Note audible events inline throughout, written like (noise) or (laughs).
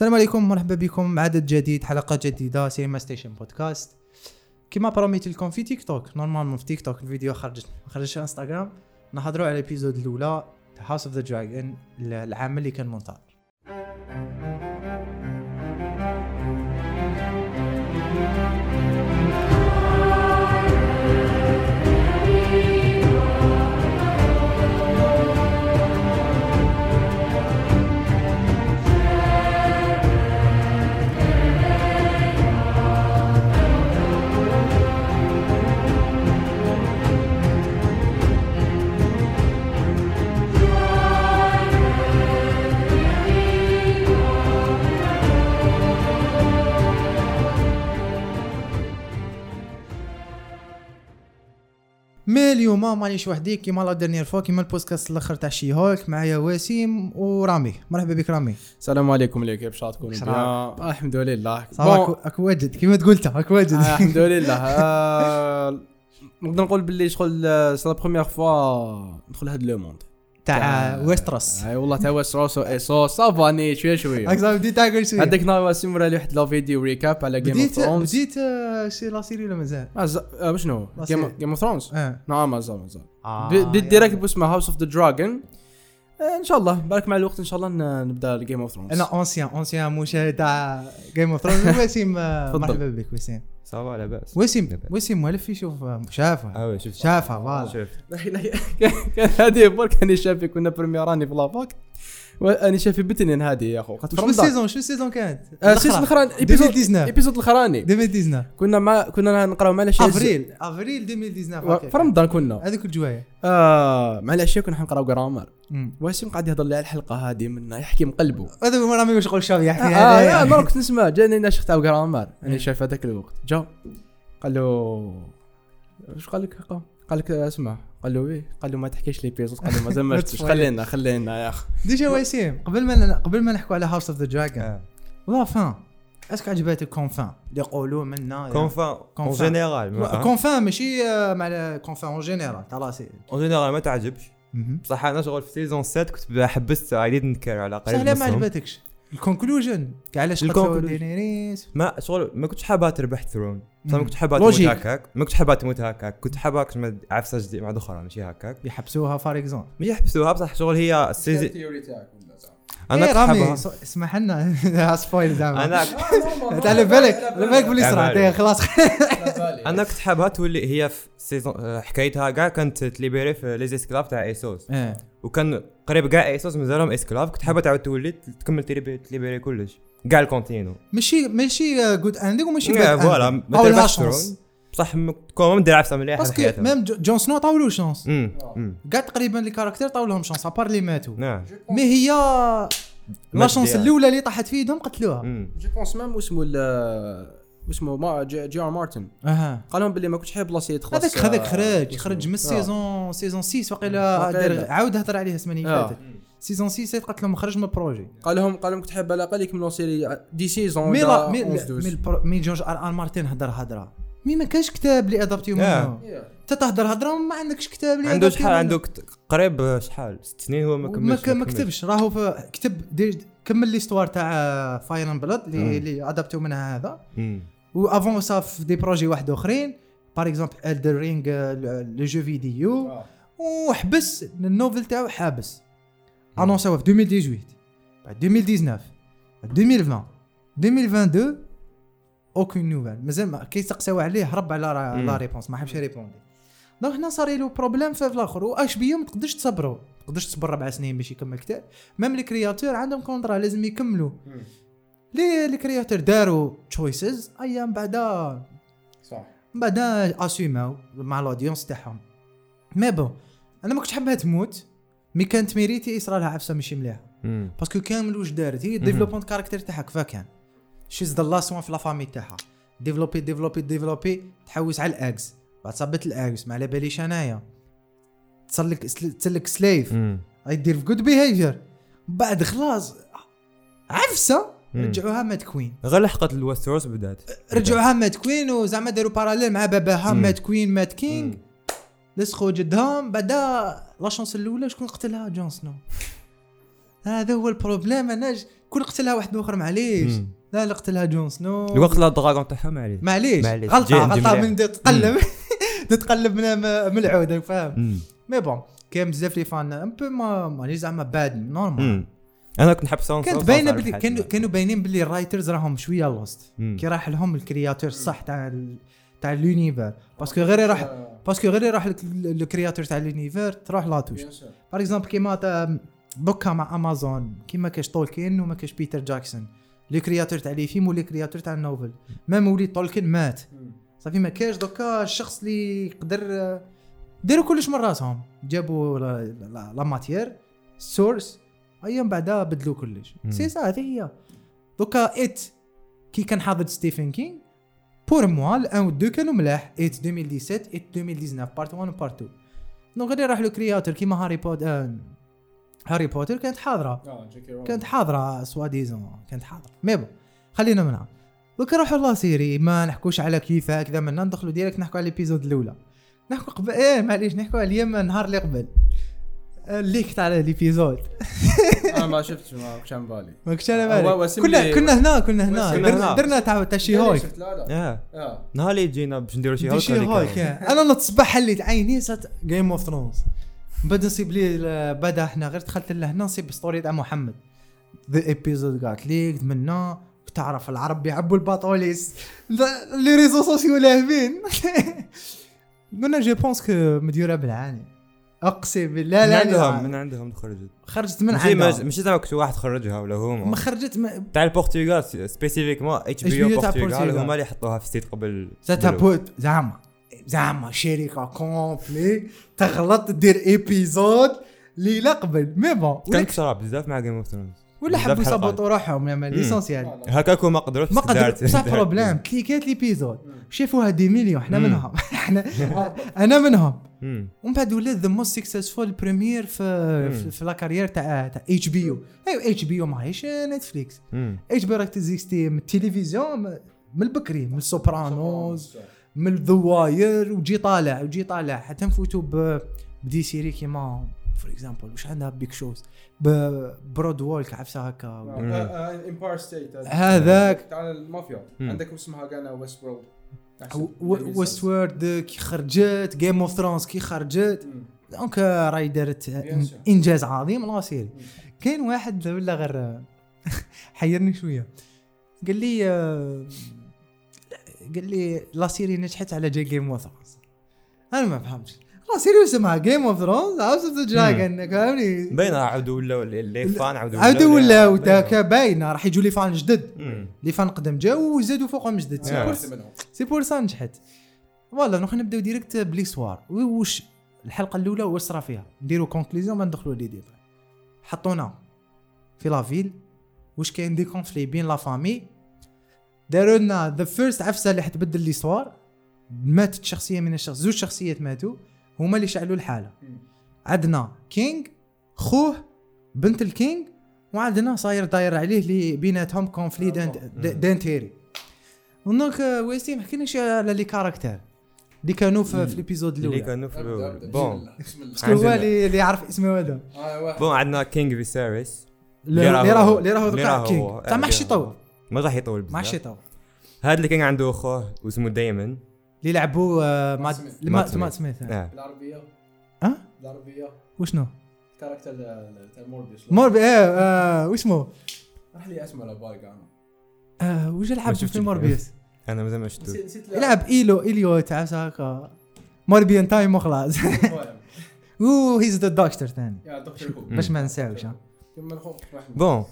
السلام عليكم مرحبا بكم عدد جديد حلقة جديدة Cinema Station podcast. كما بروميت لكم في تيك توك normalement في تيك توك الفيديو خرج خرج في انستغرام نحضروا على ال épisode الأولى House of the Dragon العام اللي كان منتظر مي اليوم مانيش وحدي كيما لا ديرنيير فوا كيما البودكاست الأخر تاع شي هولك معايا وسيم ورامي. مرحبا بك رامي. السلام عليكم ليكيب شاء تكونوا؟ بيان. الحمد لله اكو واجد. كيما تقولت أكو واجد. آه، (laughs) الحمد لله آه، نقدر نقول باللي شغل سي لا بروميير فوا ندخل هاد لو موند. تاع ويستروس. أي والله تاع ويستروس ايسو صافاني شوية شوية. هكذا بديت تاكل شوية. هذاك نهار واسم راه لي واحد لا فيديو ريكاب على جيم اوف ثرونز بديت آه، شي لا سيري ولا مازال؟ شنو. جيم اوف ثرونز نعم مازال مازال. بديت ديريكت. باسمها هاوس اوف ذا دراجون إن شاء الله. بالك مع الوقت إن شاء الله نبدأ جيم اوف ثرونز أنا اونسيان اونسيان مشاهد تاع جيم اوف ثرونز وسيم. مرحبا بك وسيم صافا لاباس وسيم لاباس. وسيم مالف يشوف شافها آه شفت شافها فوالا شوف كان هذه برك راني شافي كنا بريميراني في لافاك واني شافي بتنين هذه يا أخو. شو السيزون؟ شو السيزون كانت؟ آه، السيزون الأخراني. ايبيزود 2019 ايبيزود الأخراني. 2019 كنا مع كنا نقراو مع العشاء أفريل. أفريل 2019 في رمضان كنا. هذيك الجوايه آه مع العشاء كنا حنقراو جرامر. واسم قاعد يهضر لي على الحلقة هذه من يحكي من قلبه. هذا هو رامي واش يقول شاب يحكي آه هذا. آه، ما كنت نسمع. جاني ناشخ تاع جرامر. أنا شايف هذاك الوقت. جا قال له واش قال لك قال لك اسمع. قال له إيه؟ قال له ما تحكيش لي بيزوس. قال له مازال ما (laughs) شفتش. خلينا خلينا يا أخي. ديجا وسيم قبل ما قبل ما نحكوا على هاوس اوف ذا دراجون. لا فان اسك عجباتك كونفان اللي يقولوا منا كونفان اون كونفان. جينيرال كونفان ماشي مع كونفان اون جينيرال تاع راسي اون جينيرال ما تعجبش بصح أنا شغل في سيزون 7 كنت حبست اي ديدنت كير على قريب صح لا ما. عجبتكش الكونكلوجن كاع علاش. قتلوا دينيريس ما شغل ما كنتش حابها تربح ثرون بصح ما مم. كنتش حابها تموت. هكاك. ما كنتش حابها تموت هكاك. كنت حابها كنت عفسه جديد مع أخرى ماشي هكاك. يحبسوها فار اكزومبل مش يحبسوها بصح شغل هي السيزون أنا (laughs) أنا كنت رامي اسمح لنا. سبويل زعما. أنا على بالك على بالك باللي صرا. أنت خلاص. أنا كنت حابها تولي هي في سيزون حكايتها كاع كانت تليبيري في لي اسكلاف تاع ايسوس إيه. وكان قريب كاع ايسوس مازالهم اسكلاف كنت حابة تعاود تولي تكمل تليبيري كلش. كاع الكونتينو ماشي ماشي جود اندينغ وماشي باد فوالا اندينغ ما أو لها تربحش بصح م- كون ما دير عفسة مليحه باسكو ميم جو- جون سنو طاولو شونس كاع تقريبا les caractères عطاو لهم chance à part اللي ماتوا. نعم. mais هي لا ما chance. الأولى اللي طاحت في يدهم قتلوها. je pense même واسمه ال- واسمه ما جي, جي ار مارتن أها. قال لهم باللي ما كنتش حاب بلاصه يتخلص هذاك هذاك آه، خرج. خرج من آه. ال saison saison 6 وقيلا عاود هضر عليها السمانه اللي آه. فاتت. saison 6 قالت لهم خرج من ال projet قال لهم قال لهم كنت حاب على الأقل يكملوا série dix saisons mais là mais, mais mais, جورج آر آر مارتن هضر هضره mais ما كانش كتاب اللي ادابتيو منه. انت تهضر هضره وما عندكش كتاب اللي عنده شحال. عنده قريب شحال؟ ست سنين هو ما كملش ما كتبش. راهو كتب كمل l'histoire تاع Fire Blood. اللي اللي ادابتيو منها هذا. و avant ça fait des projets واحد أخرين. par exemple Elden Ring le jeu vidéo وحبس ال novel تاعو حابس. انونساوه في 2018 بعد 2019 بعد 2020 2022 aucune nouvelle مازال ما كي تسقساو عليه هرب على. la réponse ما حبش يريبوندي donc هنا صار له problème في الآخر واش بيو ما تقدرش تصبروا ما تقدرش تصبر ربع سنين باش يكمل كتاب même les créateurs عندهم contrat لازم يكملوا les les créateurs داروا choices أيام بعدا صح من بعد اسيماو مع ال audience تاعهم mais bon أنا ما كنتش حابها تموت mais كانت mériter يصرى لها عفسة ماشي مليحه parce que كامل واش دارت؟ هي. développement caractère تاعها كيفاه كان. She's the last one في la famille تاعها. développer développer développer تحوس على الأكس. بعد صابت الأكس ما على باليش أنايا. تسلك تسلك slaves امم يدير في good behavior بعد خلاص عفسة. رجعوها mad queen غير لحقت ل Westeros بدات. رجعوها mad queen وزعما داروا parallèle مع باباها. mad queen mad king مم. لصقوا جدهم بعدا لا شونس الأولى شكون قتلها جون سنو هذا هو البروبليم أنا كون قتلها واحد آخر معليش. لا لا قتلها جون سنو الوقت لا الدراغون تاعها معليش معليش. غلطة غلطة. من تقلب (laughs) تتقلب من من العود فاهم. مي بون كاين بزاف لي فان ان بو ما ماني زعما باد نورمال. أنا كنت نحب سونس كانت باينة بلي كانوا كانوا باينين بلي الرايترز راهم شوية لوست. كي راح لهم الكرياتور الصح تاع تاع l'univers parce que غير يروح parce que غير يروح لك ال- ال créateur تاع l'univers تروح la touche par exemple كيما دوكا مع امازون كيما كاش تولكين وما كاش بيتر جاكسون les créateurs تاع les films و les créateurs تاع ال novel même وليد تولكين مات. صافي ما كاش دوكا الشخص اللي يقدر داروا كلش من راسهم. جابوا la- matière source أيام بعدا بدلوا كلش. سي سا هذه هي. دوكا It كي كان حاضر ستيفن كينغ pour moi l'un و deux كانوا ملاح It 2017 It 2019 part 1 و part 2 donc غادي يروح له créateur كيما هاري بوتر آه هاري بوتر كانت حاضرة. كانت حاضرة soi-disant كانت حاضرة. mais bon خلينا منها. دوك نروحوا la série ما نحكوش على كيف هكذا منا ندخلوا direct نحكوا على ال épisode الأولى. نحكوا قبل إيه معليش نحكوا على اليوم النهار اللي قبل. ال leak تاع ال épisode. (laughs) أنا ما شفتش ما كنتش عم بالي. ما كنتش أنا هو بالي. كنا كنا هنا كنا هنا. درنا, تاع تاع شي هويك. شفت لا لا. آه. نهار اللي جينا باش نديرو شي هوك شي كانت. أنا نتصبح حليت عيني صات جيم اوف ثرونز بعد نصيب لي بعدا إحنا غير دخلت لهنا نصيب ستوري تاع محمد. ذا ايبيزود قالت ليك منا. تعرف العرب يعبوا الباطوليس لي ريزو سوسيو لاهبين (laughs) قلنا جو بونس كو مديوره بالعاني. أقسم بالله من لا عندهم لا. من عندهم خرجت خرجت من ما- عندها ماشي زعما كنت واحد خرجها ولا ما. هما خرجت ما تاع البرتغال سبيسيفيكمون اتش بي أو البرتغال. هما اللي حطوها في السيت قبل زعما زعما زعما شركة كومبلي تغلط دير ايبيزود ليلة قبل. مي بون كان بزاف مع جيم اوف ثرونز ولا حبوا. يصبطوا روحهم يا مان ليسونسيال هكاك ما قدرتش ما قدر دارت- بصح دارت- بروبليم كي ليكات l'épisode شافوها des millions إحنا. منهم (laughs) إحنا أنا منهم. ومن بعد ولات the most successful premiere في. في, في la carrière تاع تاع HBO أيوا HBO ماهيش نتفليكس. HBO راك تزيكستي من التلفزيون من البكري من السوبرانوز من The Wire وجي طالع وجي طالع حتى نفوتوا ب- ب des séries كيما for example واش عندها big shows Boardwalk عفسه هكا؟ Empire ستيت هذاك. تاع المافيا. عندك اسمها كان Westworld Westworld كي خرجت. Game of Thrones كي خرجت. donc راهي دارت. إنجاز عظيم la série. كاين واحد ولا غير (laughs) حيرني شوية. قال لي آه، قال لي la série نجحت على جي Game of Thrones أنا ما فهمتش. la série اسمها Game of Thrones House of the Dragon فهمني؟ باينه عاودوا ولا les fans عاودوا ولا باينة. وداك باينه راح يجوا les fans جدد. les fans قدم جاو وزادوا فوقهم جدد. c'est. pour ça نجحت. voilà نروح نبداو direct ب l'histoire وش الحلقة الأولى واش صرا فيها؟ نديرو conclusion ما ندخلوا les débats حطونا في la ville واش كاين des conflits بين la famille داروا لنا the first عفسة اللي حتبدل l'histoire ماتت شخصية من الشخص زوج شخصيات ماتوا. هما اللي شعلوا الحالة. عندنا king خوه بنت ال king وعندنا صاير داير عليه اللي بيناتهم conflit d'int- d'intérêt donc آه، ويستي ما حكيناش على les caractères اللي كانوا في, في ال épisode اللي الأولى. كانوا في الأول. bon. (laughs) parce que هو اللي اللي يعرف اسمه هذا؟ bon عندنا king فيسيريس. اللي راهو؟ اللي راهو اللي راهو- king تاع ما حش يطول. ما راح يطول ما حش بزاف يطول. هذا اللي كان عنده اخوه واسمه دايمن. اللي لعبوا آه، مات سميث. مات مات مات سميث. آه. العربية. آه؟ العربية. وشنو؟ كاركتر تاع موربيوس موربي إيه آه، واسمه راح لي اسمه على بالي كان آه، وش لعب في موربيوس أنا مازال ما شفته يلعب إيلو إيليو تاع هكا موربيان تايم وخلاص اوه هيز ذا دكتور ثاني يا دكتور هو باش ما نساوش ها. بون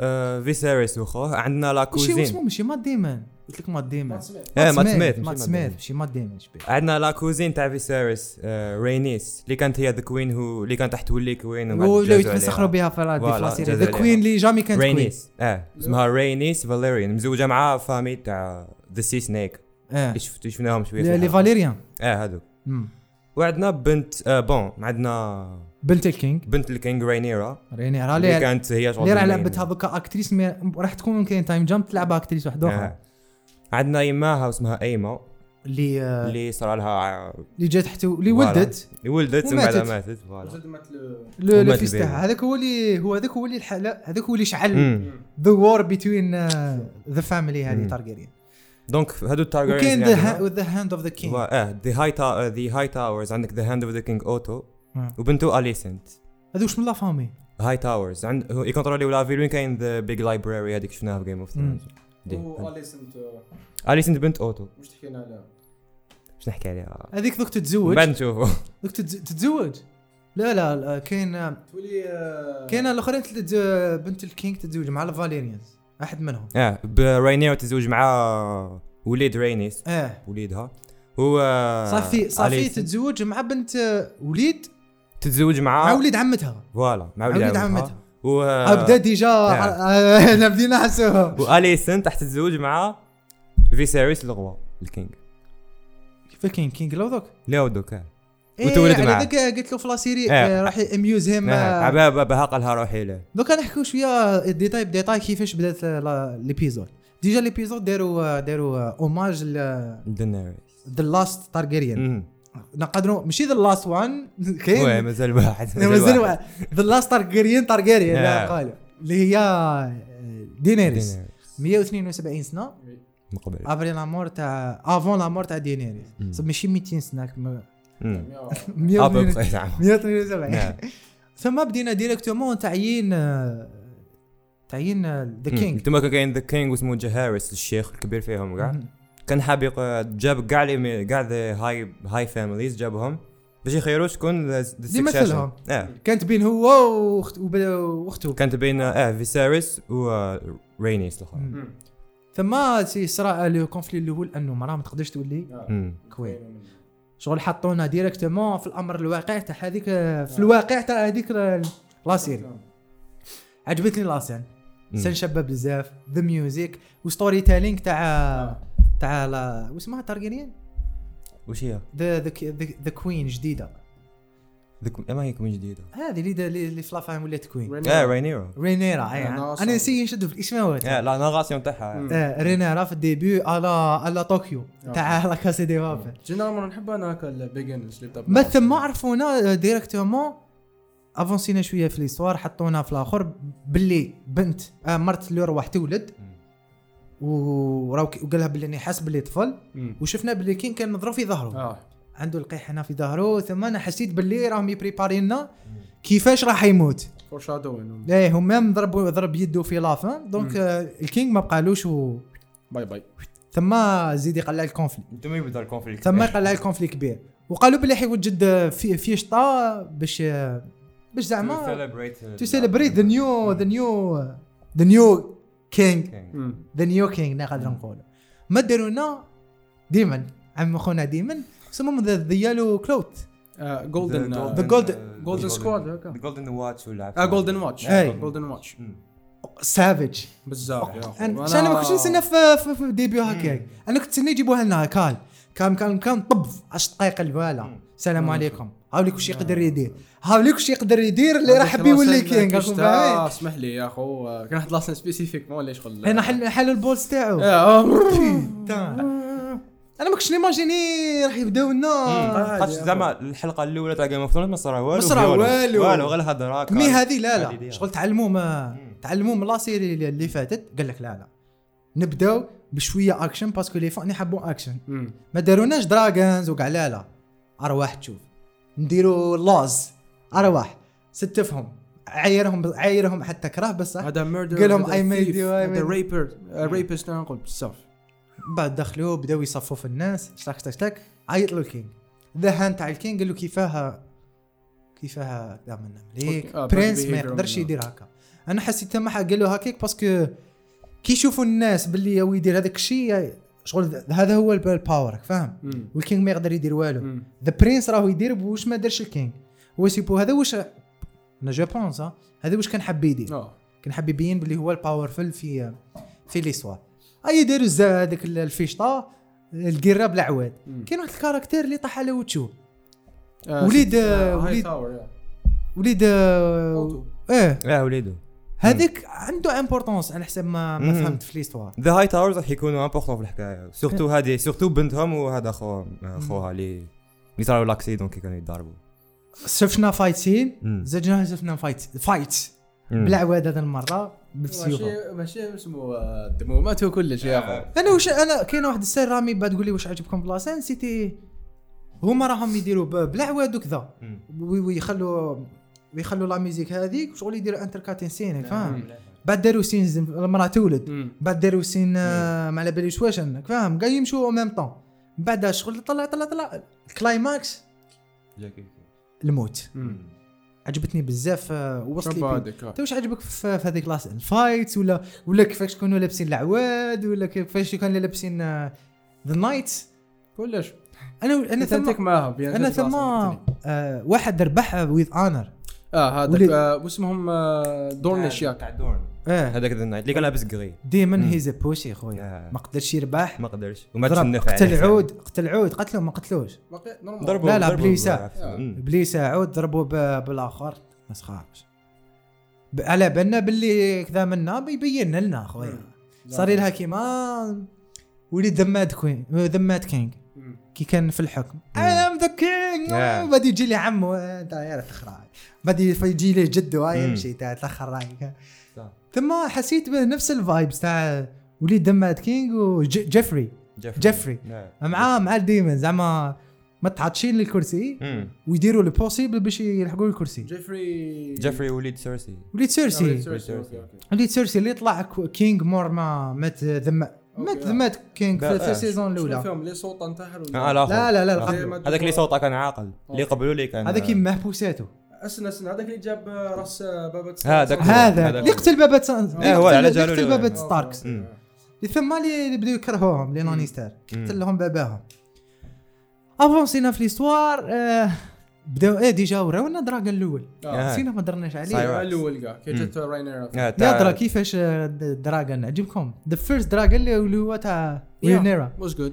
آه فيسيريس واخوه عندنا لا كوزين اسمه ماشي مات ديمون. قلت لك مات سميث. إيه مات سميث مات سميث ماشي مات شبيه عندنا la cousine تاع فيسيريس آه رينيس اللي كانت هي the queen هو اللي كانت تولي queen ولاو يتمسخروا. بها في la- voilà، في la série جازوا the queen. اللي jamais كانت queen رينيس آه اسمها رينيس فاليريان مزوجة مع famille تاع the Sea Snake آه اللي شفت شفناهم شوية في les. فاليريان آه هذوك. وعندنا بنت آه bon عندنا بنت ال king بنت ال king رينيرا ريني راه اللي لي كانت هي شغل اللي راه. لعبت هذوك actrices mais- راح تكون كاين time jump تلعب actrice واحدة أخرى آه. عندنا يماها واسمها ايما اللي اللي صار لها اللي جات حتى اللي. ولدت اللي ولدت ومن. بعد ماتت voilà لو ومات fils. تاعها هذاك هو اللي هو هذاك هو اللي الحالة هذاك هو اللي شعل. the war بين the family هذه. تارجيريان donc هادو ال Targaryens وكاين the hand of the king آه the High- the Hightowers عندك the hand of the king اوتو. وبنته اليسنت هذا واش من la famille Hightowers عند هو يكونتروليو la ville وين كاين the big library هذيك شفناها في Game of مم. واليسنت اليسنت بنت أوتو. واش تحكينا عليها؟ باش نحكي عليها؟ هذيك دوك تتزوج؟ بعد نشوفوا دوك تتز- تتزوج؟ لا لا لا، كاين تولي آه، كاين الآخرين تتز- بنت ال king تتزوج مع ال Velaryons أحد منهم. آه برينير تزوج مع وليد رينيس. آه. وليدها. هو صافي صافي أليسن- تتزوج مع بنت آه، وليد؟ تتزوج مع مع وليد عمتها. فوالا مع مع وليد عمتها. و أبدا ديجا. (laughs) آه، أنا بدينا نحسوها واليسن تحت تتزوج مع فيسيريس الغوا الكينج كيف كاين كينج لو دوك اللي هو دوكا إيه، وتولد معاه. ذاك قلت له في لاسيري آه. آه، راح اميوز هيم. عبابه بها قالها روحي له دوكا نحكوا شوية ديتاي بديتاي كيفاش بدأت l'épisode déjà l'épisode داروا داروا hommage دينيريس the last Targaryen. نقدروا ماشي the last one oui كاين مازال واحد (laughs) مازال the last Targaryen Targaryen لا آه. قالوا. اللي هي دينيريس دينيريس 172 سنة. من قبل. après la mort تاع avant la mort تاع دينيريس ماشي 200 سنة. كما أمم. 100 أبا 172 بقيت زعما. 172 نعم. (laughs) ثم بدينا directement تعيين آه، تعيين the. king تما كان كاين the king واسمه جهارس الشيخ الكبير فيهم كاع كان حاب جاب كاع les كاع the high high families جابهم. باش يخيروا شكون ذا يمثلهم. آه. كانت بين هو وب- وأخته. كانت بين آه فيسيريس ورينيس الآخر. ثم سي صرا le conflit الأول أنه مراه ما تقدرش تولي. queen شغل حطونا directement في الأمر الواقع تاع هذيك في الواقع تاع هذيك la. série عجبتني la scène. سن شابه بزاف. the music و storytelling تاع تاع لا واسمها تارجيريان وش هي؟ the the queen جديدة. ذك ما هي queen جديدة. هذه اللي اللي اللي في la femme ولات queen آه رينيرا اي أنا أصلاً- أنا نسي نشدو في الاسماوات آه la narration تاعها. آه، رينيرا في ال début على على Tokyo. تاع La Casa de Papel généralement نحب أنا هكا ال beginners اللي ما ثم عرفونا directement أفونسينا شوية في l'histoire حطونا في الآخر. باللي بنت آه مرت اللي راح تولد وراو وقال لها باللي حاس باللي طفل. وشفنا باللي king كان مضروب في ظهره. آه. عنده القيح هنا في ظهره ثم أنا حسيت باللي راهم يبريباري لنا كيفاش راح يموت. foreshadowing إيه هم même ضربوا ضرب يده في لافان donc آه ال king ما بقالوش و... bye bye. ثم زيد يقلع ال conflit أنتم يبدأ ال conflict ثم يقلع ال conflit كبير وقالوا باللي حيوجد آه، في فيشطا باش آه، باش زعما to celebrate the new the new the new king the new king نقدر نقولوا ما داروا لنا ديمن عم خونا ديمن سموهم the yellow cloak golden The Golden- Golden Squad هكا. Golden Watch ولا آه Golden Watch. Golden Watch savage بزاف أنا ما كنتش نستنى في في, في début هكاك أنا كنت نستنى يجيبوها لنا كال كان كان كان طب 10 دقائق الباله السلام عليكم. هاو ليك واش يقدر يدير. هاو ليك واش يقدر يدير اللي راح بيولي king راكم فاهمين اسمح لي يا اخو. كان واحد la scène spécifiquement ولا شغل. هنا حل حل ال balls تاعو. آه. أنا ما كنتش نيماجيني راح يبداو لنا. خاطش زعما الحلقة الأولى تاع Game of Thrones ما صرا والو ما صرا والو. والو. غير هضره مي هذه لا لا. شغل تعلموا ما تعلموا من لا سيري اللي- اللي فاتت. قال لك لا لا. نبداو بشوية اكشن باسكو لي فان يحبوا اكشن. ما داروناش دراجونز وكاع لا لا. أرواح تشوف. نديروا لاز أرواح. ستفهم عايرهم عايرهم حتى كره بصح هذا ميردر قال لهم I made you, I هذا ريبر ريبست نقول بزاف بعد دخلوا بداو يصفوا في الناس. شتاك شتاك شتاك عيط له ال king the hand تاع ال king قال له كيفاه كيفاه دائما مليك okay. آه، prince ما يقدرش. يدير هكا. أنا حسيت تما قال له هكاك parce que كي يشوفوا الناس باللي هو يدير هذاك الشيء شغل هذا هو الب- ال power فاهم؟ مم. وال king ما يقدر يدير والو. the prince راهو يدير واش ما دارش ال king هو c'est pour هذا واش أنا je pense هذا واش كان حاب يدير. آه. كان حاب يبين باللي هو ال powerful في في l'histoire اي داروا الزا- هذاك الفيشطا القراب العواد. كاين واحد ال caractère اللي طاح على وجهه آه، وليد- آه، وليد-. وليد آه،. إيه. آه وليدو. هذيك عنده importance على حسب ما ما. فهمت في l'histoire the Hightowers راح يكونوا important في الحكاية. surtout هذه surtout بنتهم وهذا اخوها أخوها اللي اللي صاروا l'accident كي كانوا يتضاربوا. شفنا fight scene مم. زدنا شفنا fight fight. بالعواد هذا المرة ماشي ماشي اسمه الدمومات وكلش يا اخو أنا وش أنا كاين واحد السر رامي بعد تقول لي واش عجبكم بلاصه نسيتي هما راهم يديروا بالعواد وكذا. ويخلوا ويخلوا la musique هذيك شغل يديروا intercutting scene فاهم. بعد داروا scene المرأة تولد. بعد داروا سين آه، ما على باليش واش فاهم؟ قاعد يمشوا أو ميم طون بعد شغل طلع طلع طلع. ال climax الموت. عجبتني بزاف آه، وصل شوف لي آه. انت واش عجبك في هذيك لاس الفايتس ولا ولا كيفاش يكونوا لابسين العواد ولا كيفاش كانوا لابسين ذا نايتس كلش. أنا أنا ثم بيان أنا ثم آه واحد ربح ويز اونر آه هذاك آه، واسمهم آه، دورنيش ياك تاع دورن آه هذاك ذا نايت اللي كان لابس قري ديما. هيز بوشي خويا آه. ما قدرش يربح ما قدرش وما تشنف عليه. قتل عود قتل عود قتلو ما قتلوش ضربوا لا، لا،. بالعافية. آه. ابليس عود ضربوا ب- بالآخر ما سخافش على بالنا باللي كذا منا بيبين لنا خويا. صار لها كيما وليد ذماد كوين ذماد كينج مم. كي كان في الحكم. اي ام ذا Yeah. بعد يجي لي عمو أنت يا تخرع بعد يجي لي جدو هاي. يمشي تاع تاخر رايك صح. ثم حسيت بنفس الفايبس تاع وليد دماد كينج وجيفري جيفري. نعم. معاه مع الديمن زعما متعطشين للكرسي. ويديروا البوسيبل باش يلحقوا الكرسي جيفري جيفري وليد سيرسي وليد آه، سيرسي وليد سيرسي، اللي طلع كينج مور ما مات ذم مات أوكي. ذمات كينج في آه. السيزون الأولى فيهم لي صوت انتحر الآخر لا لا لا ما. هذاك اللي صوته كان عاقل اللي. قبلوا لي كان هذا كي محبوساته أسن أسن هذاك اللي جاب آه، راس آه، بابا هذاك. هذا هذا اللي. قتل بابا اللي هو قتل- على اللي جالو قتل اللي- بابا. ستاركس مم. ثم اللي اللي بداو يكرهوهم les لانيستر. قتل لهم باباهم. avancينا في l'histoire بداو إيه déjà وراونا dragon الأول. آه. نسينا ما درناش عليه. صاير. الأول كاع كي جات راينير آه، يا درا كيفاش د- dragon عجبكم؟ the first dragon اللي اللي هو تاع ويونيرا واش good.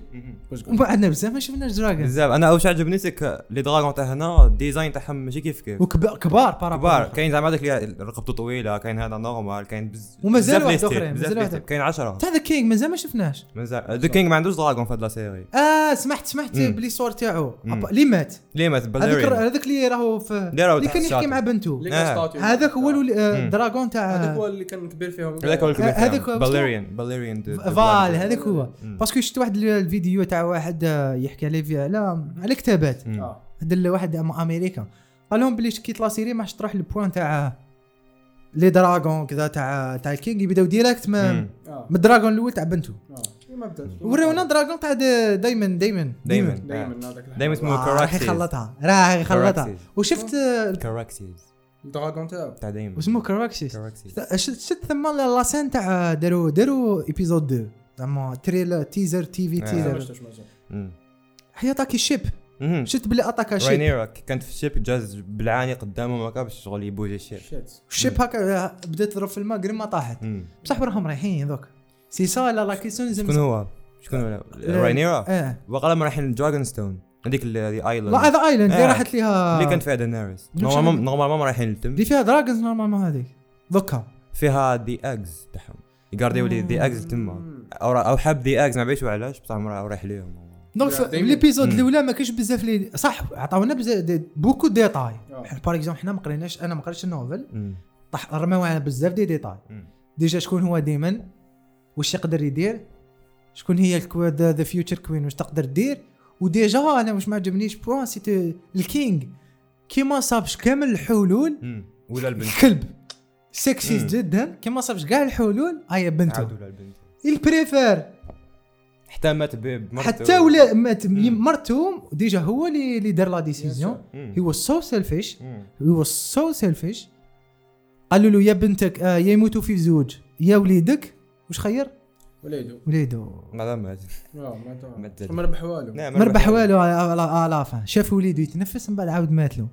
واش جود ومن بعدنا بزاف ما شفناش dragon. بزاف. أنا اوش عجبني c'est que les dragons تاع هنا ال design تاعهم ماشي كيف كيف. وكبار كبار بارا كبار. كاين زعما هذاك اللي رقبته طويلة كاين هذا normal كاين بز... ومازال واحد لي بزاف مازال لي واحد. كاين 10 تاع the king مازال ما شفناش. مازال the king ما عندوش dragon في هاد la série آه سمحت سمحت. بلي صور تاعو. اللي مات. ليه مات هذاك هذاك اللي راهو في اللي كان يحكي. مع بنته آه. هذاك هو الولي- آه،. ال dragon تاع هذاك هو اللي كان كبير فيهم. هذاك هو الكبير هذاك وشنو؟ باليرين باليرين فال هذاك هو. parce que شفت واحد ال- الفيديو تاع واحد آه، يحكي عليه في على على كتابات. هذا اللي واحد أم- أمريكا. قال لهم بلي كي la série ما تروح لل point تاع لي دراغون كذا تاع تاع الكينج يبداو ديريكت من من الدراغون الأول تاع بنته ما بداش ورونا دراغون تاع دايما دايما. دايما. دايما اسمه آه، راح كاراكسيز يخلطها. راح يخلطها. وشفت آه، كاراكسيز الدراغون تاعو. تاع دايما. واسمه كاراكسيس كاراكسيز شفت شفت ثم لاسين تاع داروا داروا ايبيزود 2 زعما تريلر تيزر تي في. ما تيزر. هي اتاكي شيب. شفت بلي اتاكا شيب؟ راينيرا كانت في الشيب جاز بالعاني قدامه ما كانش شغل يبوجي الشيب الشيب هكا بدات تضرب في الماء قريب ما طاحت. بصح راهم رايحين ذوك. سي سا لا لا كيسون شكون هو؟ شكون هو؟ راينيرا آه. وقال ما رايحين دراجون ستون. هذيك هذه ايلاند لا هذا ايلاند اللي آه. راحت ليها اللي كانت فيها دانيريس مش نورمالمون رايحين للتم. اللي فيها دراجونز نورمالمون هذيك. ذوكا فيها دي اجز تاعهم. يقارديو لي دي اجز تما. أو أو حب دي اجز ما بيش علاش بصح ما رايح ليهم donc. l'épisode. الأولى ما كاينش بزاف لي صح عطاونا بزاف de beaucoup détails آه. par exemple حنا ما قريناش أنا ما قريتش ال novel. طح رماو على بزاف دي ديتاي. déjà شكون هو ديمن واش يقدر يدير شكون هي the future queen واش تقدر دير و déjà أنا واش ما عجبنيش point c'était ال king كي ما صابش كامل الحلول. ولا البنت كلب سكسي. جدا كي ما صابش كاع الحلول هيا بنته عاد ولا البنت البريفير حتى مات بمرته. حتى ولا مات مم. مرتهم déjà هو اللي اللي دار la décision. he was so selfish. He was so selfish قالوا له يا بنتك آه يا يموتوا في زوج. يا وليدك. واش خير؟ وليدو. وليدو. ماذا مات آه ما ربح والو. نعم، ما ربح والو à la fin شاف وليدو يتنفس من بعد عاود مات له.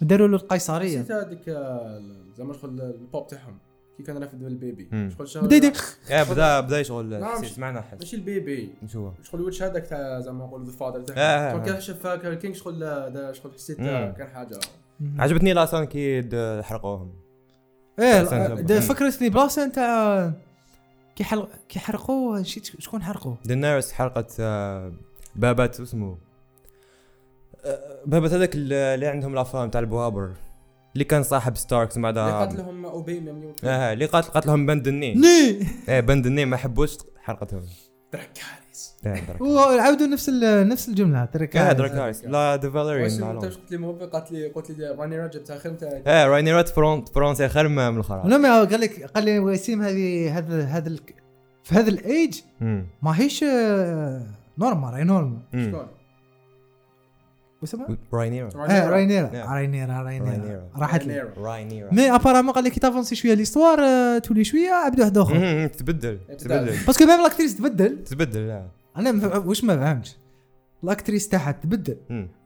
داروا له القيصرية. نسيت هذيك آه، زعما شغل البوب تاعهم. كي كان رافد بالبيبي مم. شغل شغل بدا يدير يا بدا بدا شغل نعم. سمعنا حس ماشي البيبي. شو شغل الوجه هذاك تاع زعما نقولوا ذا فادر. آه، تاعهم آه، شغل آه. كان شاف هكا الكينج شغل آه، شغل حسيت. آه، كان حاجة. عجبتني لاسان كي حرقوهم. إيه فكرتني بلاصه نتاع كي حلق كي حرقوا نسيت شكون حرقوا دينيرس حرقت آه، بابات اسمه؟ آه، بابات هذاك اللي اللي عندهم لافام تاع البوابر. اللي كان صاحب ستاركس من اللي قاتلهم اوبي ممنوع آه اللي قاتل قاتلهم بند النين ني! إيه بند النين ما حبوش حرقتهم دراكاريس إيه، وعاودوا نفس ال- نفس الجملة ترك آه دراكاريس لا ذا واش فاليرين أنت. واش قلت لي؟ موبي قالت لي قلت لي راني راجل تاع خير نتاع آه راينيرات فرونت فرونسي خير من الاخرى لا ما قال لك قال لي وسيم هذه هذا هذا في هذا الايج مم. ما هيش آه، normal راي normal. شكون؟ واسمها؟ راينيرا آه راينيرا. راينيرا راينيرا. راحت لي. راينيرا. mais apparemment قال لك ت avancer شوية l'histoire آه، تولي شوية عبد واحد آخر. تبدل تبدل. parce que même l'actrice تبدل. تبدل لا أنا واش ما فهمتش. l'actrice تاعها تبدل.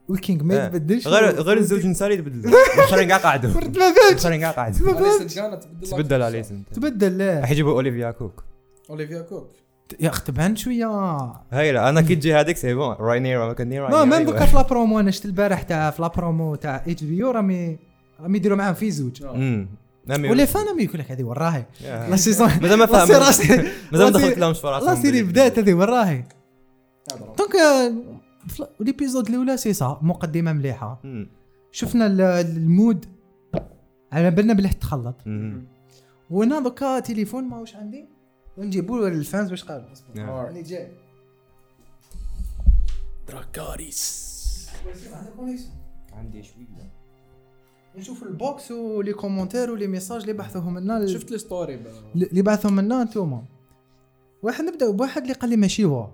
وال king ما آه. يتبدلش. غير غير الزوج النسائي تبدل. (laughs) الاخرين كاع قعدوا ما فهمتش. الاخرين كاع قعدوا تبدل تبدل لا راح يجيبوا أوليفيا كوك. أوليفيا كوك. يا اخ تبان شوية. هاي لا أنا كي تجي هذيك c'est bon راينيرا ما كان ما même دوكا في la promo أنا شفت البارح تاع في la promo تاع HBO راهي راهم يديروا معاهم في زوج. امم و les fans راهم يقول لك هذه وراهي لا (laughs) la saison مازال ما لا راسي مازال ما دخلت لهمش في راسهم la série بدات هذه وراهي donc l'épisode الأولى سي سا مقدمة مليحة. شفنا ال- ال mood. على بالنا بلي تخلط. مم. وهنا دوكا تليفون ماهوش عندي. ونجيبوا ال fans واش قالوا نعم. راني جاي. دراكاريس. عندي شوية. نشوف ال box و les commentaires و les messages اللي بحثوهم لنا ال- شفت ال story ب- اللي بعثهم لنا انتوما واحد نبدأ بواحد اللي قال لي ماشي wow.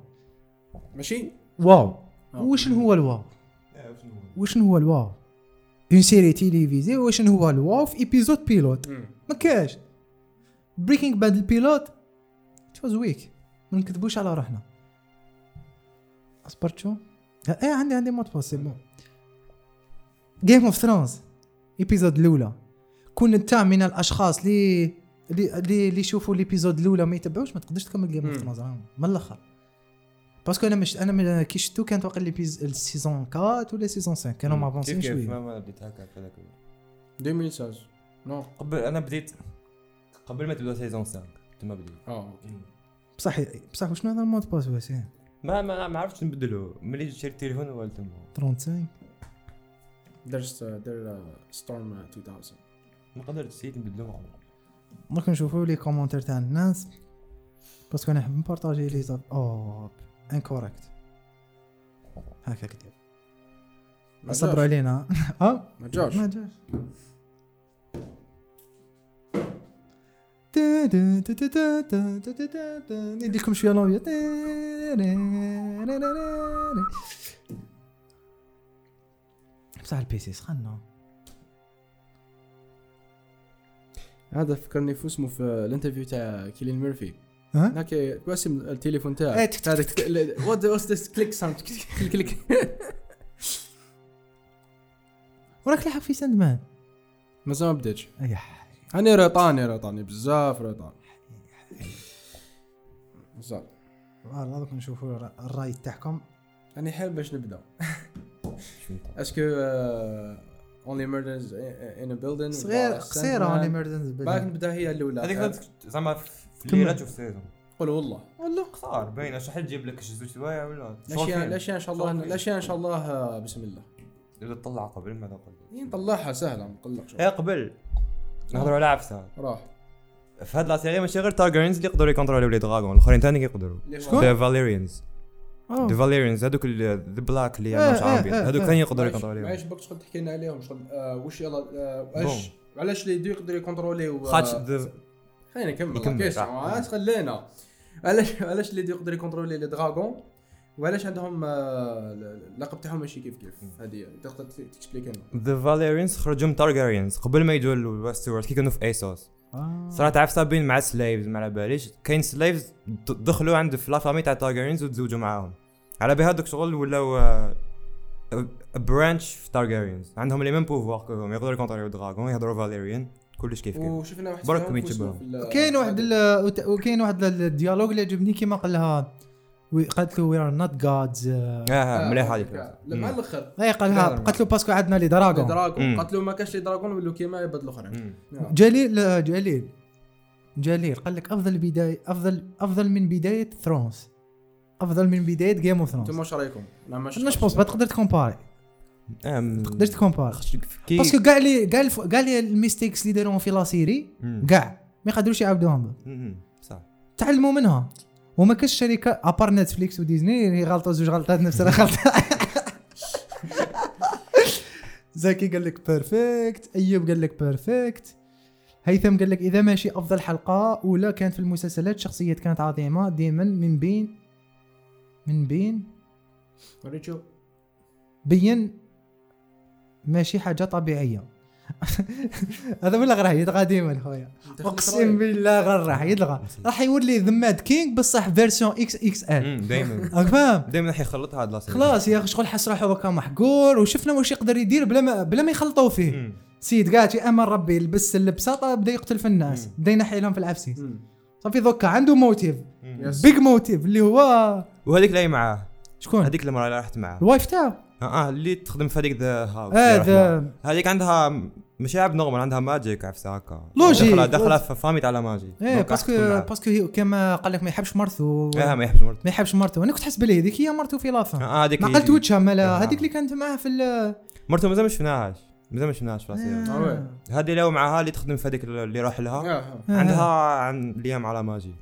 ماشي؟ wow. آه. وشنو هو ال wow؟ وشنو هو ال wow؟ une série télévisée وشنو هو ال wow في épisode pilote. ما كاش. Breaking Bad ال pilot was weak ما نكذبوش على روحنا. اصبرت شو إيه عندي عندي موت pas bon Game of Thrones épisode الأولى. كون أنت من الأشخاص اللي اللي اللي اللي يشوفوا l'épisode الأولى ما يتبعوش ما تقدرش تكمل Game of. Thrones من الأخر. باسكو أنا مش أنا كي شفتو كانت واقع لي السيزون 4 ولا سيزون 5 كانوا مافونسين كيف كيف؟ شوية. ما ما بديت هكا كذا كذا 2016 نو قبل أنا بديت قبل ما تبدأ سيزون 5 كنت ما بديت آه. بصح بصح وشنو هذا المود باس واسع ما ما ما عرفتش نبدلو. ملي شريت التليفون ولت 35 درس دير ستورم 2000 ما قدرت نسيت نبدلو. دوك نشوفوا لي كومونتير تاع الناس. باسكو أنا نحب نبارطاجي لي زاب أو انكوريكت هكا كتب صبروا. علينا. (laughs) آه. ما جاش. ما جاش. نديكم شوية لونبيا بصح البيسي سخنا هذا فكرني في اسمه في ال interview تاع كيلين ميرفي. هاكي واسم التليفون تاعك هذاك what what's this click sound click click وراك لاحق في Sandman مازال ما بداتش أنا ريطاني ريطاني بزاف ريطاني مازال والله دوك نشوفوا الرأي تاعكم. أنا حاب باش نبدأ. est-ce que Only Murders in a Building صغير قصيره Only Murders باك نبدأ هي الأولى. هذيك كانت زعما في. الليلة تشوف saison. قول والله. والله. قصار باينه شحال تجيب لك شي زوج سوايع ولا؟ الاشياء إن شاء الله الاشياء إن شاء الله آه، بسم الله. اذا تطلع قبل ماذا قبل هي نطلعها سهلة ما نقلقش إيه قبل. نهضروا على عفسة. راح. في هاد la série ماشي غير تارجرينز اللي يقدروا يكونتروليو les dragons الأخرين ثاني يقدروا شكون؟ the Velaryons. The Velaryons هذوك the black اللي عندهم شعر ابيض هذوك. ثاني يقدروا يكونتروليو معليش بك شغل تحكي لنا عليهم شغل آه، وش يلا آه، علاش علاش اللي يدو يقدروا يكونتروليو آه، خاطش خلينا نكمل نكمل، كيس صح. ما تخلينا علاش علاش اللي يقدر يكونترولي les dragons؟ وعلاش عندهم آه، اللقب تاعهم ماشي كيف كيف؟ هذه تقدر ت explique لنا the Velaryons خرجوا من تارجريانز قبل ما يجوا الويستورد كي كانوا في ايسوس آه. تعرف صابين مع slaves ما على باليش. كاين slaves دخلوا عند في la famille تاع تارجريانز وتزوجوا معاهم. على بهذوك شغل ولاو branche في Targaryens عندهم les mêmes pouvoirs كلهم يقدروا يكونتروليو dragon يهضروا Valyrian كلش كيف كيف. وشفنا واحد برك كاين واحد وكاين واحد ال- ال dialogue اللي عجبني كيما قال لها قالت له we are not gods آه مليح هذيك لا مع الأخر. اي قالها. قالت له parce que عندنا les dragons. dragons. قالت له ما كاش les dragons ولو كيما عباد الأخرين. نعم. جليل آه، جليل. جليل. قال لك أفضل بداية أفضل أفضل من بداية Thrones أفضل من بداية Game of أنتم Thrones واش رأيكم؟ لا أنا je pense ما تقدر تكومباري. تقدر تكومباري. parce que كاع les كاع كاع les ال mistakes اللي داروهم في la série. كاع ما يقدروش يعاودوهم. صح. تعلموا منها. وما كاش شركة à part Netflix و Disney يغلطوا زوج غلطات نفس الغلطة. (laughs) زكي قال لك perfect أيوب قال لك perfect هيثم قال لك إذا ماشي أفضل حلقة أولى كانت في المسلسلات شخصيات كانت عظيمة دائما من بين من بين. ريتشو بين ماشي حاجة طبيعية. (laughs) هذا ولا غير يدغى ديما خويا. أقسم. بالله غير راح يدغى راح يولي ذا ماد كينج بصح فيرسيون إكس إكس ال دائما راك فاهم؟ دائما راح يخلطها هاد خلاص يا أخي شغل حس روحه هكا محقور وشفنا واش يقدر يدير بلا ما بلا ما يخلطوا فيه. سيد قاعد امل ربي يلبس اللبسه بدا يقتل في الناس. بدا ينحي لهم في العفسيس. صافي دوكا عنده موتيف. بيج موتيف اللي هو وهذيك اللي معاه. شكون؟ هذيك المراه اللي راحت معاه الوايف تاعو آه آه اللي تخدم في هذيك ذا هاوس آه ذا هذيك عندها ماشي عبد نورمال عندها ماجيك عرفتها هكا لوجيك. داخله داخله في فامي تاع لا ماجي إيه باسكو. باسكو هي كما قال لك ما يحبش مرته آه ما يحبش مرته ما يحبش مرته أنا كنت حسب بلي هذيك هي مرته في لافان آه هذيك ما قلت وجهها مالا آه. هذيك اللي كانت معاه في مرته مازال ما شفناهاش مازال ما شفناهاش في. آه، وين؟ هذه لو معها اللي تخدم في هذيك اللي راح لها آه، آه. عندها عن ليام على magie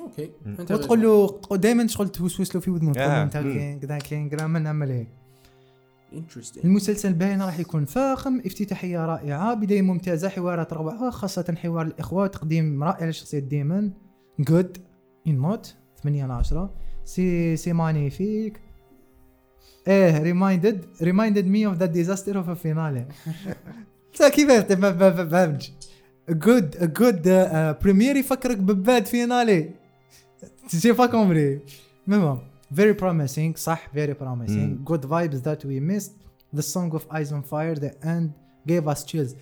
okay وتقول له دائما شغل توسوس له في ودنه تقول له آه. انت كذا كاين كذا ما نعمل هيك المسلسل باين راح يكون فاخم افتتاحية رائعة بداية ممتازة حوارات روعة خاصة حوار الإخوة تقديم رائع لشخصيه ديمون good une note 8 على 10 c'est c'est magnifique. إيه reminded reminded me of the disaster of finale كيف ما فهمتش good good premiere يفكرك ب bad finale. j'ai pas compris المهم. Very promising صح very promising. مم. good vibes that we missed. The song of ice and fire the end gave us chills.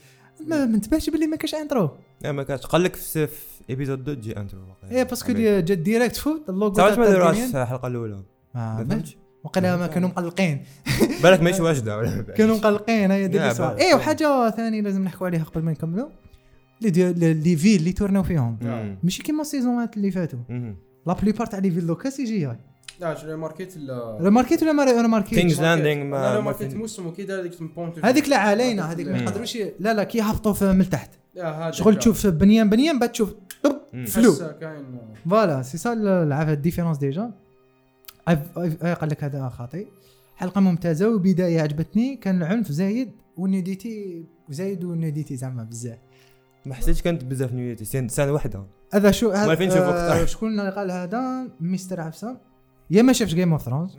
ما انتبهش باللي ما كاش intro لا ما كانش قال لك في épisode 2 تجي intro إيه parce que جات direct فوت اللوغو تعرف ما تاع داروهاش الحلقة الأولى؟ ما ما فهمتش؟ وقيلا ما كانوا مقلقين. (laughs) بالك ماشي واجدة. ولا (laughs) كانوا مقلقين هي ديك بالك. إيه وحاجة ثانية لازم نحكوا عليها قبل ما نكملوا. لي لي فيل اللي تورناو فيهم. ماشي كيما السيزونات اللي فاتوا. لا بليبار تاع لي فيل دوكا سي جي اي لا شنو ماركيت لا ريماركيت ولا ما ريماركيت كينجز لاندينج لا ما لا ما ماركيت في- موسم كي دار هذيك بونت هذيك لا علينا هذيك ما. يقدروش لا لا كي يهبطوا في- من التحت هذا شغل تشوف بنيان بنيان بعد تشوف. فلو كاين فوالا سي سا العافيه الديفيرونس ديجا قال لك هذا خاطئ حلقه ممتازه وبدايه عجبتني كان العنف زايد وال nudité زايد وال nudité زعما بزاف ما حسيتش كانت بزاف nudité scène واحدة هذا شو هذا. شكون اللي قال هذا مستر عفسه يا ما شافش Game of Thrones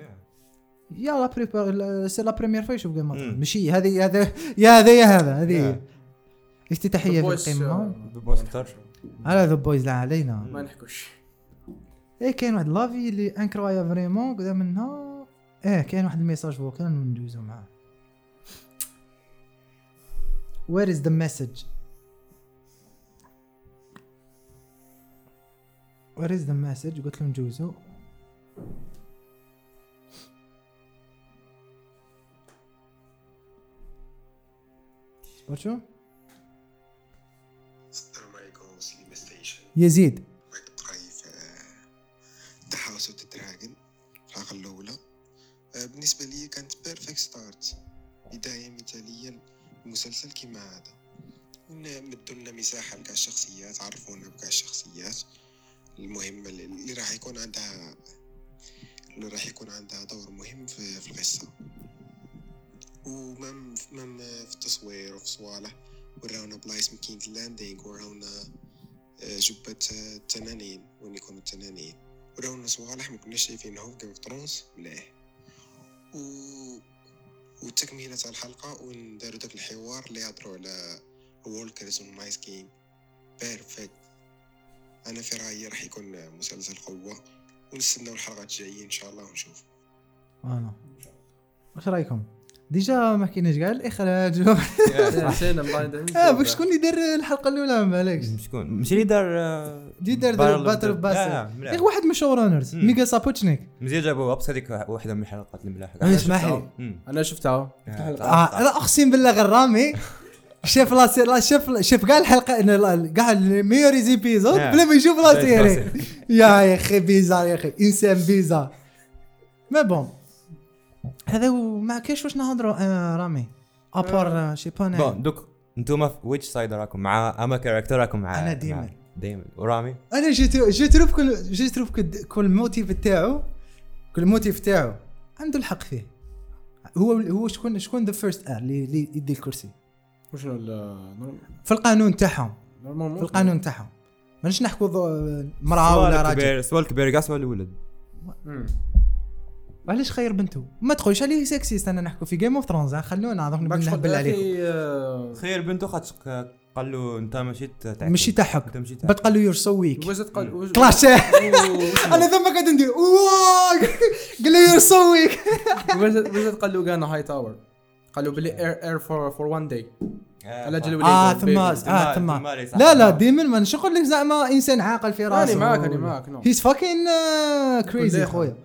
يا la plupart c'est la première fois يشوف Game of Thrones. ماشي هذه هذا يا هذا يا هذا هذه. هي. آه. افتتاحيه في القمة. poster. على The Boys لا علينا. ما نحكوش. إيه كاين واحد لافي اللي انكرويا فريمون قدا منها. إيه كاين واحد الميساج فوكال ندوزو معاه. وير از ذا مسج وير از ذا مسج قلت له ندوزو صبرتو السلام عليكم سليم Station يزيد. راهي في The House of the Dragon الحلقة الأولى بالنسبة لي كانت perfect start بداية مثالية للمسلسل كما هذا. ونمدوا لنا مساحة لكاع الشخصيات عرفونا بكاع الشخصيات المهمة اللي راح يكون عندها اللي راح يكون عندها دور مهم في, في القصة. ومم مم في التصوير وفي صوالح وراونا بلايص من King's Landing وراونا آه، جبة التنانين وين يكونوا التنانين. وراونا صوالح ما كناش شايفينهم في Game of Thrones مليح و وتكملة تاع الحلقة وين داروا داك الحوار اللي يهضروا على walkers وال Night King perfect أنا في رأيي راح يكون مسلسل قوة. ونستناو الحلقات الجايين إن شاء الله ونشوف. أنا واش رأيكم؟ ديجا ما كاينش كاع الاخراج آه باش شكون اللي دار الحلقة الأولى؟ ما بالكش شكون ماشي اللي دار آه، دي دار the- باس آه،. غير واحد من شو رانرز. ميغا سابوتشنيك. مزيان جابوها بس هذيك واحدة من الحلقات الملاحه اسمح لي مم. أنا شفتها. آه أنا أقسم بالله غير رامي. (laughs) شاف لا سي- لا شاف شاف كاع الحلقة كاع الميوري زيبيزود آه. بلا ما يشوف لا سيري. يا يا أخي bizarre يا أخي. إنسان bizarre mais bon. هذا هو ما كاينش واش نهضروا آه رامي. à part je sais pas bon دوك انتوما في which side راكم؟ مع أما caractère راكم مع أنا ديمن. ديمن ورامي؟ أنا je je trouve كل je trouve كل كل motif تاعو كل motif تاعو عنده الحق فيه. هو هو شكون شكون the first heir اللي يدي الكرسي. وشنو ال- في القانون تاعهم. normalement في القانون تاعهم. ماناش نحكوا مرأة ولا راجل. سواء الكبير كاع سواء الولد. علاش خير بنته ما تقولش عليه sexiste أنا نحكوا في Game of Thrones خلونا شغل نهبل عليكم. أخي آه، خير بنته خاطش قال له انت ماشي تاعك ماشي تاعك انت ماشي تاعك قال له you're so weak قال وز- clash. أنا ثم قاعد ندير قال له you're so weak وزت قال له كان Hightower قال له بلي heir heir for for one day على آه وليد ثم. آه ثم- لا لا ما نش نقول لك زعما إنسان عاقل في راسه. راني معاك راني معاك no he's fucking crazy. خويا.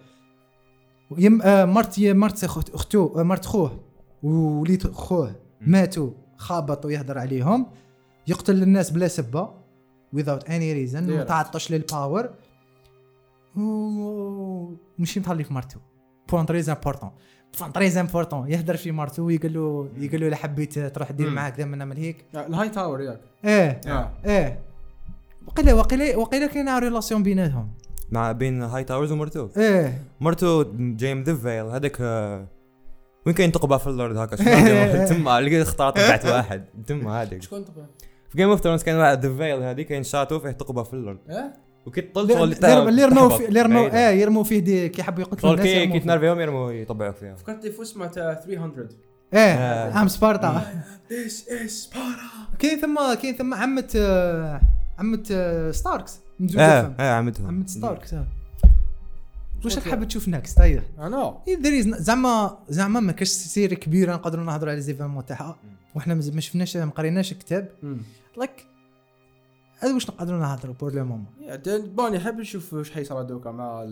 يم آه، مرت مرت أختو آه، مرت خوه ووليد خوه ماتوا خابط ويهدر عليهم. يقتل الناس بلا سبة without any reason Yeah. متعطش لل power ومشي مطلي في مرتو. point très important point très important يهدر في مرتو ويقول له يقول له حبيت تروح دير. معاك دائما نعمل هيك. ال Hightower ياك. إيه. آه. إيه. وقيله وقيله وقيله كاينة relation بيناتهم. مع بين Hightowers ومرتو إيه. مرتو جاي من the Vale هذاك آه، وين كاين تقبه في الأرض هكا تما لقيت اخترت تبعت واحد. تما هذيك شكون طبعا في Game of Thrones كان واحد the Vale هذه كاين château فيه تقبه في الأرض آه وكي تطل اللي يرموا فيه اللي يرموا. آه يرموا فيه دي كي يحبوا يقتلوا الناس كي يرموا كي. تنرفيهم يرموا يطبعوك فيها فكرت لي في اسمه تاع 300 إيه آه. عم سبارتا. this is Sparta؟ كاين ثم كاين ثم عمة آه، عمة آه، Starks. آه. آه عمتهم. عمة Starks. واش أوكي. حاب تشوف next أيوه أنا زعما زعما ما كاش série كبيرة نقدروا نهضروا على زيفام تاعها وحنا مز- ما شفناش ما قريناش الكتاب like هذا واش نقدروا نهضروا pour le moment؟ bon أني حاب نشوف واش حيصير دوكا مع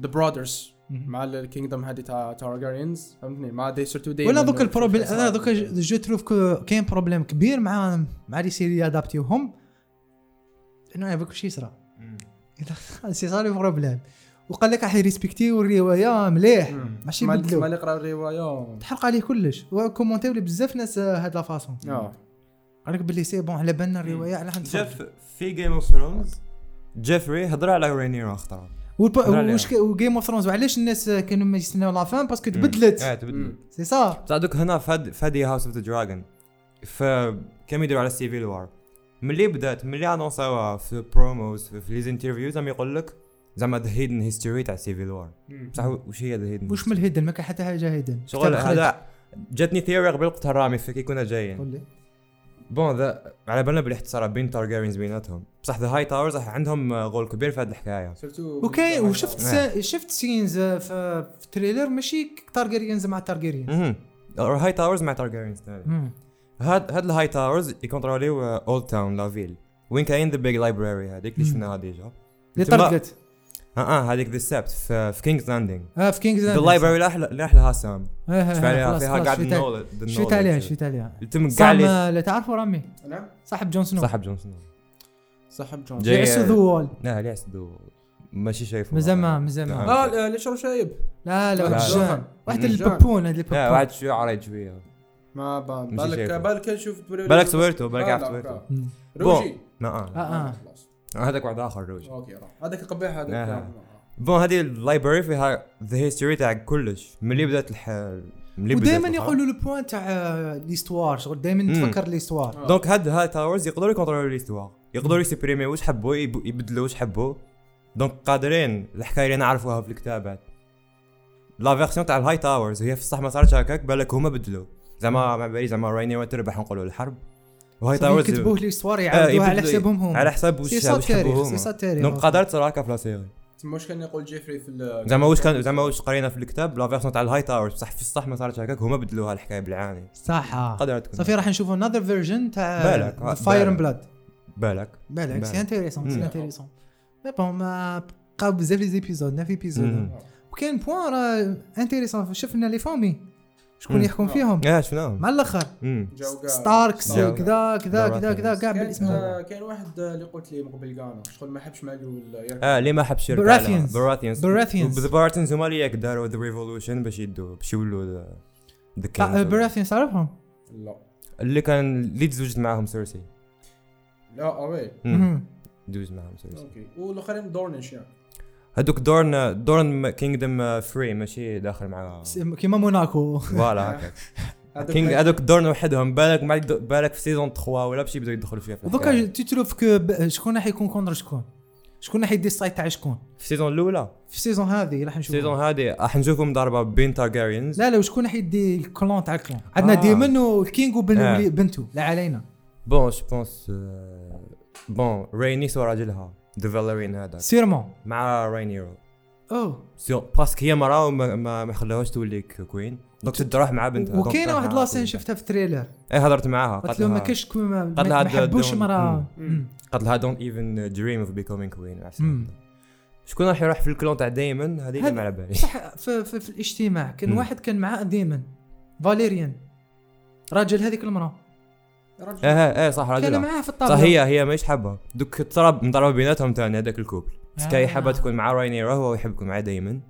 the brothers مع ال kingdom هذه تاع Targaryens فهمتني؟ مع دي surtout دي ولا دوك ال problème أنا دوك je trouve que كاين problème كبير مع مع les séries ادابتيوهم إنه كل شيء يصرى؟ (laughs) c'est ça le problème. وقال لك راح يريسبكتيو الروايه مليح. ماشي ما يبدلوا ما نقرا الرواية. تحرق عليه كلش. وكومونتيو بزاف ناس آه، هاد لا لك باللي c'est bon على بالنا الرواية على حنتفرج جاف في Game of Thrones جيفري هضر على رينيرو عليها. وش و Game of Thrones وعلاش الناس كانوا ما يستناو la fin parce que تبدلت. آه تبدل سي صا بصح دوك هنا فاد فادي House of the Dragon فكم يديروا على ال civil war ملي بدات ملي انونساوها في promos في les interviews عم يقول لك زعما the hidden history تاع civil war بصح وش هي the hidden وش من ال hidden ما كان حتى حاجة hidden شغل. هذا جاتني theory قبل قلتها رامي في كي كنا جايين. قول لي. bon ذا على بالنا بلي احتصار بين Targaryens بيناتهم. بصح the Hightowers عندهم rôle كبير في هذه الحكاية. surtout أوكي وشفت آه. سا... شفت scenes آه، في في ال trailer ماشي Targaryens مع Targaryens أها Hightowers مع Targaryens هاد هاد ال Hightowers يكونتروليو Oldtown la ville وين كاين the big library هذيك اللي. شفناها déjà. اللي طرقت آه آه هذيك ذا سبت في, في كينجز لاندينج آه في كينجز ذا لايبراري لا أحلى- لا أحلى سام شوف عليها فيها قاعد شفت النولج شفت عليها شفت عليها تم كاع سام لي آه، لا تعرفوا رامي؟ نعم صاحب جون سنو. صاحب جون سنو. صاحب جون جاي- يعسو ذو وول لا ليش دو ماشي شايفه. مازال ما مازال ما آه. آه لا، ليش شايب؟ لا لا لا، واحد. البابون هذا لا البابون واحد شوية عريض شوية. ما بالك. بالك نشوف بالك سويرتو بالك آه، عرفت لا، سويرتو. روجي. لا آه. آه آه. خلاص. هذاك واحد آخر روج أوكي راه هذاك القبيح هذاك. آه. bon هذه ال library فيها the history تاع كلش ملي بدأت الح ملي بدأت ودائما الحرب. يقولوا ال point تاع l'histoire شغل دائما. تفكر l'histoire آه. donc هاد Hightowers يقدروا يكونترولوا l'histoire يقدروا يسبريمي واش حبوا يب- يبدلوا واش حبوا donc قادرين الحكاية اللي نعرفوها في الكتابات la version تاع ال Hightowers هي في الصح ما صارتش هكاك بالك هما بدلوا زعما مع بالي زعما رايني تربح نقولوا الحرب و Hightowers يكتبوه l'histoire آه، يعاودوها على حسابهم هم. على حساب واش c'est تاريخ c'est تاريخ donc قادرت تصير هكا في la série تما واش كان يقول جيفري في ال- زعما واش كان زعما واش قرينا في الكتاب؟ la version تاع ال Hightowers بصح في الصح ما صارتش هكاك هما بدلوها الحكاية بالعاني. صح. قادر تكون. صافي راح نشوفوا another version تاع بالك، فاير بالك. بلاد بالك. بالك c'est. intéressant c'est. intéressant mais bon ما بقاو بزاف les épisodes neuf مم. épisode وكاين point راه intéressant شفنا les familles شكون. يحكم فيهم؟ آه شفناهم مع الآخر Starks. كذا كذا كذا كذا كاع بالاسم آه، كاين واحد آه، اللي قلت لي من قبل كاع شغل ما حبش مع الأول آه اللي ما حبش Baratheons. Baratheons Baratheons. Baratheons هما اللي ياك داروا the revolution باش يدوا باش يولوا the آه، Baratheons تعرفهم لا. اللي كان اللي تزوجت معاهم سيرسي لا آه oui. تزوجت معاهم سيرسي okay. والآخرين دورنش يعني. هذوك دورن دورن kingdom free ماشي داخل مع كيما موناكو. voilà هكاك. (laughs) هذوك king ما- هذوك دورن وحدهم بالك يد- بالك في saison 3 ولا باش يبداو يدخلوا فيها الحكاية. تي ب- شكون راح يكون contre شكون؟ شكون راح يدي ال side تاع شكون؟ في ال saison الأولى؟ في ال saison هذه راح نشوف ال saison هذه راح نشوفوا مضاربه بين تارجاريانز لا لا وشكون راح يدي ال clan تاع ال clan؟ عندنا آه. ديمون وال king وبن آه. ولي- بنته لا علينا. بون جو بونس بون رينيس وراجلها ذا فاليرين هذا سيرمون مع رينيرو اوه سيو باسكو هي مراه وما ما, ما خلاوهاش تولي كوين دونك تروح مع بنتها وكاينه واحد لاسين. شفتها في التريلر إيه هضرت معاها قالت قالت له ما لها كاش كوين ما, حبوش don't- مرا مم. قالت لها دونت ايفن دريم اوف بيكومينغ كوين. شكون راح يروح في الكلون تاع دايمن هذه اللي ما على بالي صح في, في, في الاجتماع. كان مم. واحد كان معاه ديمون فاليريان راجل هذيك المرأة. رجل. إيه إيه صح كان راجلها معاه في الطابلة. صح هي هي ماهيش حابه دوك تضرب مضربة بيناتهم ثاني هذاك ال couple. parce que آه. حابه تكون مع راينيرو هو يحب يكون مع دايمن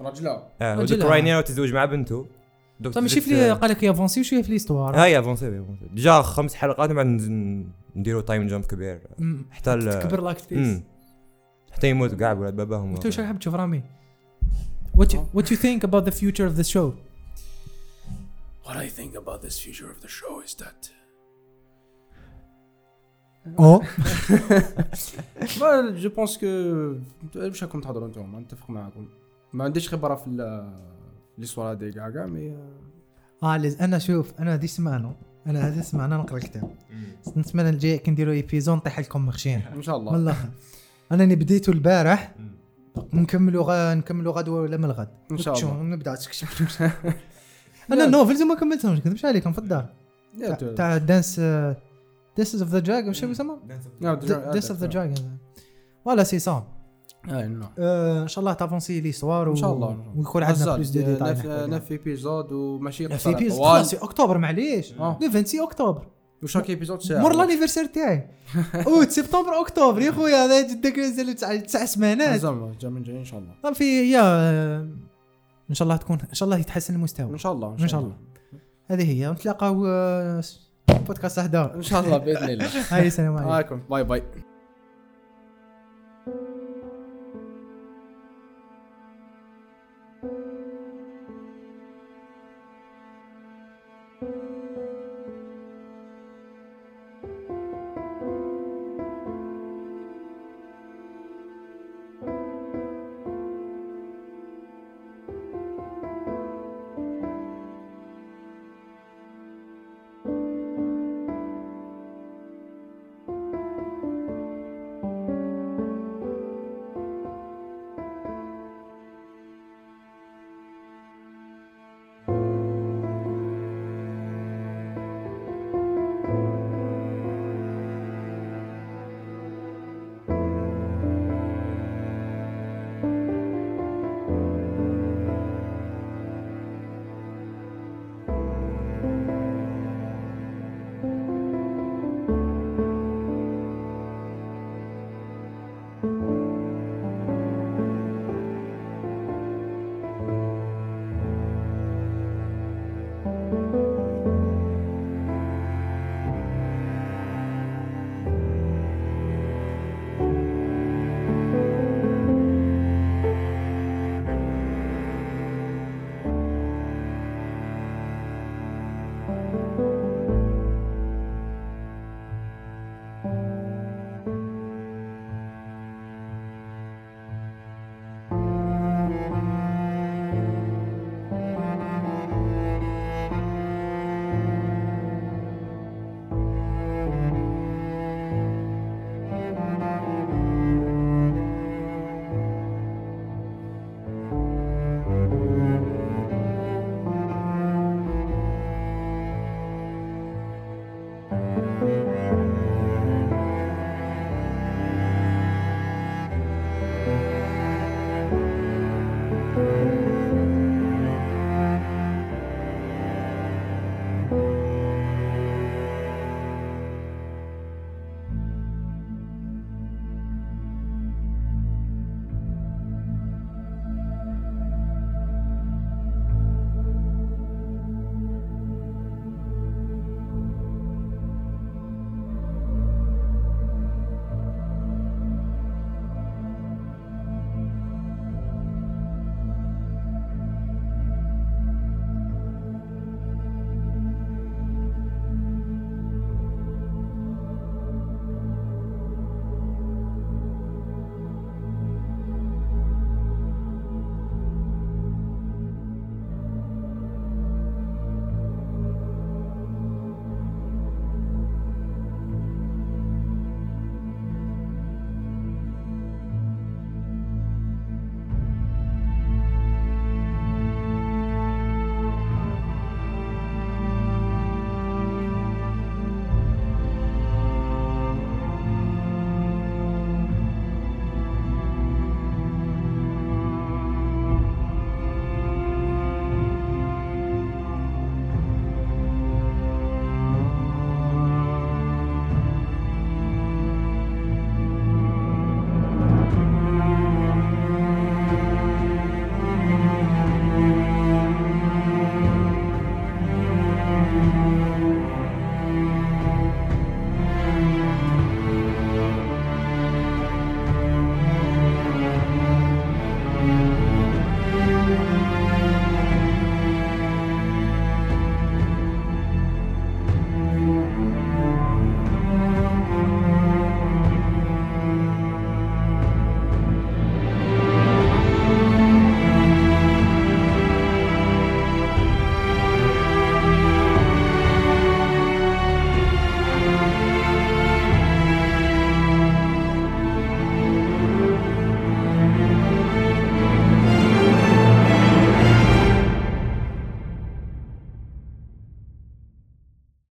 رجلا. آه ودوك رجلها. راينيرو تزوج مع بنته. دوك طيب ماشي تزيد- في قال لك ي avancer شوية في l'histoire هاي avancer avancer déjà خمس حلقات من بعد نديروا time jump كبير. حتى ال- تكبر لاك فيس مم. حتى يموت كاع ولاد باباهم. انت واش راح تشوف رامي؟ What you, what you think about the future of the show? What I think about this future of the show is that mais je pense que واش راكم تهضروا أنتم نتفق معكم ما عنديش خبره في ال- l'histoire هذه كاع كاع mais آه أنا شوف أنا هذه سمعنا أنا هذه سمعنا نقرأ الكتاب. نتمنى الجاي كي نديروا épisode نطيح لكم مخشين. إن شاء من الله. الآخر أنا اللي بديتو البارح نكملوا غا نكملوا غدوه ولا من الغد؟ إن شاء الله. نبدأ (laughs) أنا النوفلز ما كملتهمش نكذبش عليكم في الدار؟ تاع- تاع دانس دانس اوف ذا دراجون واش يسمى؟ دانس اوف ذا دراجون فوالا سي سام اي نو ان شاء الله تافونسي ليستوار ان شاء الله ويكون عندنا بلوس دو ديتاي نف ايبيزود وماشي في طوال. خلاص في أكتوبر معليش. لو 26 أكتوبر. وشاك épisode ساعه مر L'anniversaire تاعي. (laughs) اوت سبتمبر أكتوبر يا خويا هذا جدك نزل تسع تسع سمانات. زعما جا من جاي ان شاء الله صافي يا إن شاء الله تكون إن شاء الله يتحسن المستوى. ان شاء الله إن شاء الله. هذه هي. ونتلاقاو آه، بودكاست اهدار إن شاء الله بإذن الله. هاي السلام عليكم. bye bye.